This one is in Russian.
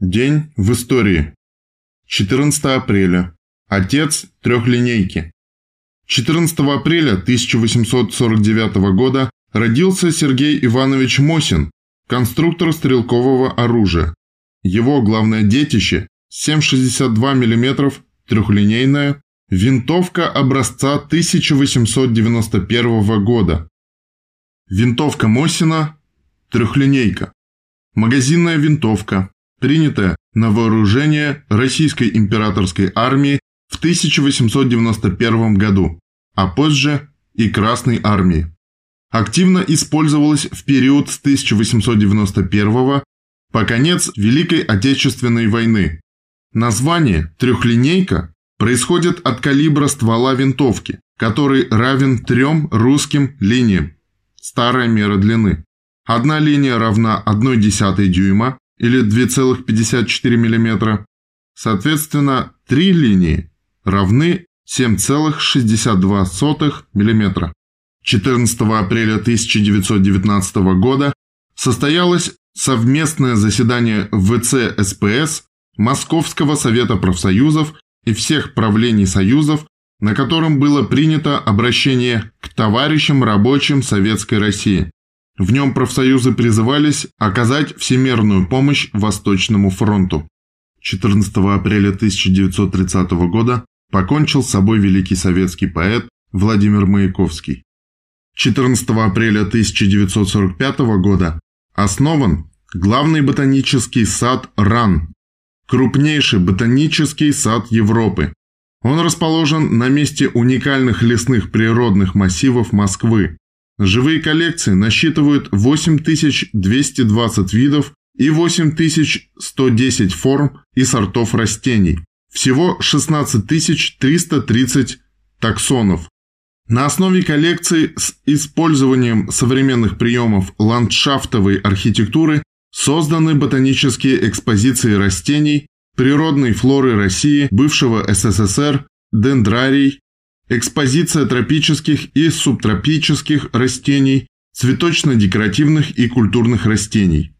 День в истории. 14 апреля. Отец трехлинейки. 14 апреля 1849 года родился Сергей Иванович Мосин, конструктор стрелкового оружия. Его главное детище – 7,62 мм трехлинейная винтовка образца 1891 года. Винтовка Мосина – трехлинейка. Магазинная винтовка, принятая на вооружение Российской императорской армии в 1891 году, а позже и Красной армии. Активно использовалась в период с 1891 по конец Великой Отечественной войны. Название «трехлинейка» происходит от калибра ствола винтовки, который равен трем русским линиям. Старая мера длины. Одна линия равна 1,1 дюйма или 2,54 мм. Соответственно, три линии равны 7,62 мм. 14 апреля 1919 года состоялось совместное заседание ВЦ СПС Московского совета профсоюзов и всех правлений союзов, на котором было принято обращение к товарищам рабочим Советской России. В нем профсоюзы призывались оказать всемерную помощь Восточному фронту. 14 апреля 1930 года покончил с собой великий советский поэт Владимир Маяковский. 14 апреля 1945 года основан главный ботанический сад РАН, крупнейший ботанический сад Европы. Он расположен на месте уникальных лесных природных массивов Москвы, Живые коллекции насчитывают 8220 видов и 8110 форм и сортов растений. Всего 16330 таксонов. На основе коллекции с использованием современных приемов ландшафтовой архитектуры созданы ботанические экспозиции растений, природной флоры России, бывшего СССР, дендрарий, Экспозиция тропических и субтропических растений, цветочно-декоративных и культурных растений.